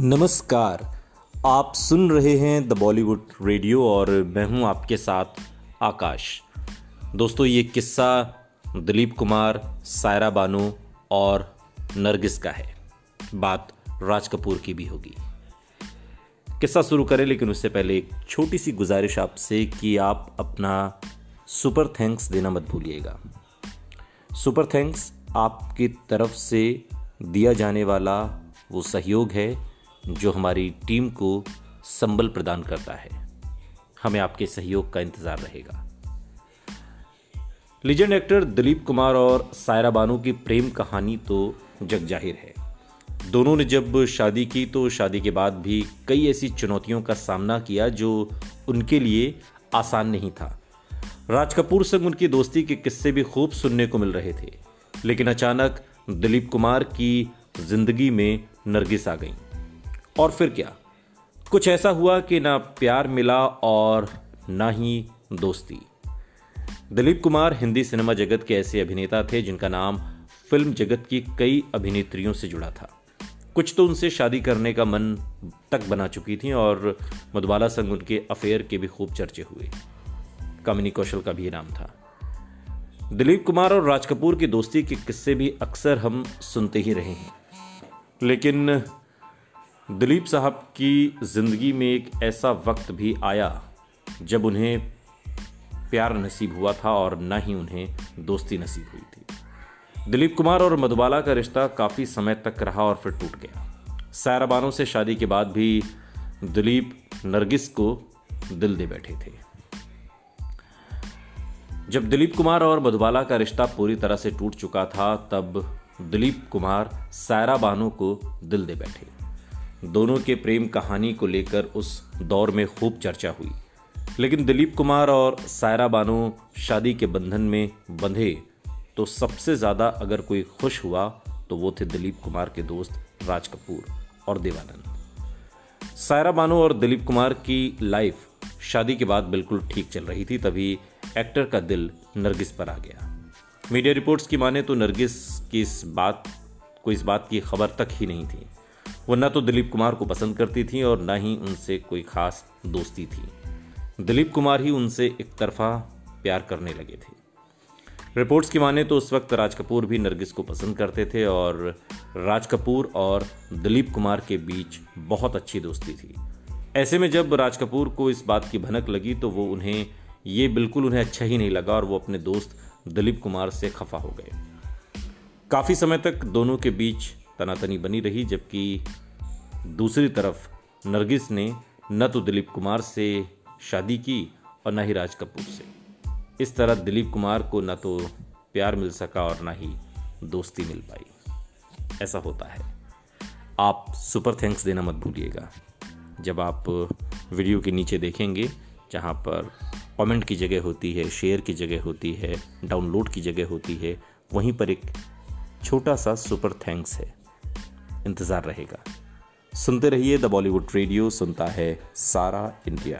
नमस्कार। आप सुन रहे हैं द बॉलीवुड रेडियो और मैं हूँ आपके साथ आकाश। दोस्तों, ये किस्सा दिलीप कुमार, सायरा बानो और नरगिस का है। बात राज कपूर की भी होगी। किस्सा शुरू करें, लेकिन उससे पहले एक छोटी सी गुजारिश आपसे कि आप अपना सुपर थैंक्स देना मत भूलिएगा। सुपर थैंक्स आपकी तरफ़ से दिया जाने वाला वो सहयोग है जो हमारी टीम को संबल प्रदान करता है। हमें आपके सहयोग का इंतज़ार रहेगा। लीजेंड एक्टर दिलीप कुमार और सायरा बानो की प्रेम कहानी तो जग ज़ाहिर है। दोनों ने जब शादी की तो शादी के बाद भी कई ऐसी चुनौतियों का सामना किया जो उनके लिए आसान नहीं था। राज कपूर संग उनकी दोस्ती के किस्से भी खूब सुनने को मिल रहे थे, लेकिन अचानक दिलीप कुमार की ज़िंदगी में नरगिस आ गई। और फिर क्या? कुछ ऐसा हुआ कि ना प्यार मिला और ना ही दोस्ती। दिलीप कुमार हिंदी सिनेमा जगत के ऐसे अभिनेता थे जिनका नाम फ़िल्म जगत की कई अभिनेत्रियों से जुड़ा था। कुछ तो उनसे शादी करने का मन तक बना चुकी थी और मधुबाला संग उनके अफेयर के भी खूब चर्चे हुए। कामिनी कौशल का भी नाम था। दिलीप कुमार और राज कपूर की दोस्ती के किस्से भी अक्सर हम सुनते ही रहे हैं। लेकिन दिलीप साहब की ज़िंदगी में एक ऐसा वक्त भी आया जब उन्हें प्यार नसीब हुआ था और न ही उन्हें दोस्ती नसीब हुई थी। दिलीप कुमार और मधुबाला का रिश्ता काफ़ी समय तक रहा और फिर टूट गया। सायराबानों से शादी के बाद भी दिलीप नरगिस को दिल दे बैठे थे। जब दिलीप कुमार और मधुबाला का रिश्ता पूरी तरह से टूट चुका था, तब दिलीप कुमार सायरा बानो को दिल दे बैठे। दोनों के प्रेम कहानी को लेकर उस दौर में खूब चर्चा हुई। लेकिन दिलीप कुमार और सायरा बानो शादी के बंधन में बंधे तो सबसे ज़्यादा अगर कोई खुश हुआ तो वो थे दिलीप कुमार के दोस्त राज कपूर और देवानंद। सायरा बानो और दिलीप कुमार की लाइफ शादी के बाद बिल्कुल ठीक चल रही थी, तभी एक्टर का दिल नरगिस पर आ गया। मीडिया रिपोर्ट्स की माने तो नरगिस की इस बात, को इस बात की खबर तक ही नहीं थी। वो न तो दिलीप कुमार को पसंद करती थी और न ही उनसे कोई खास दोस्ती थी। दिलीप कुमार ही उनसे एक तरफा प्यार करने लगे थे। रिपोर्ट्स की माने तो उस वक्त राज कपूर भी नरगिस को पसंद करते थे और राज कपूर और दिलीप कुमार के बीच बहुत अच्छी दोस्ती थी। ऐसे में जब राज कपूर को इस बात की भनक लगी तो वो उन्हें ये बिल्कुल उन्हें अच्छा ही नहीं लगा और वो अपने दोस्त दिलीप कुमार से खफा हो गए। काफ़ी समय तक दोनों के बीच तनातनी बनी रही, जबकि दूसरी तरफ़ नरगिस ने न तो दिलीप कुमार से शादी की और न ही राज कपूर से। इस तरह दिलीप कुमार को न तो प्यार मिल सका और न ही दोस्ती मिल पाई। ऐसा होता है। आप सुपर थैंक्स देना मत भूलिएगा। जब आप वीडियो के नीचे देखेंगे, जहाँ पर कमेंट की जगह होती है, शेयर की जगह होती है, डाउनलोड की जगह होती है, वहीं पर एक छोटा सा सुपर थैंक्स है। इंतज़ार रहेगा। सुनते रहिए द बॉलीवुड रेडियो सुनता है सारा इंडिया।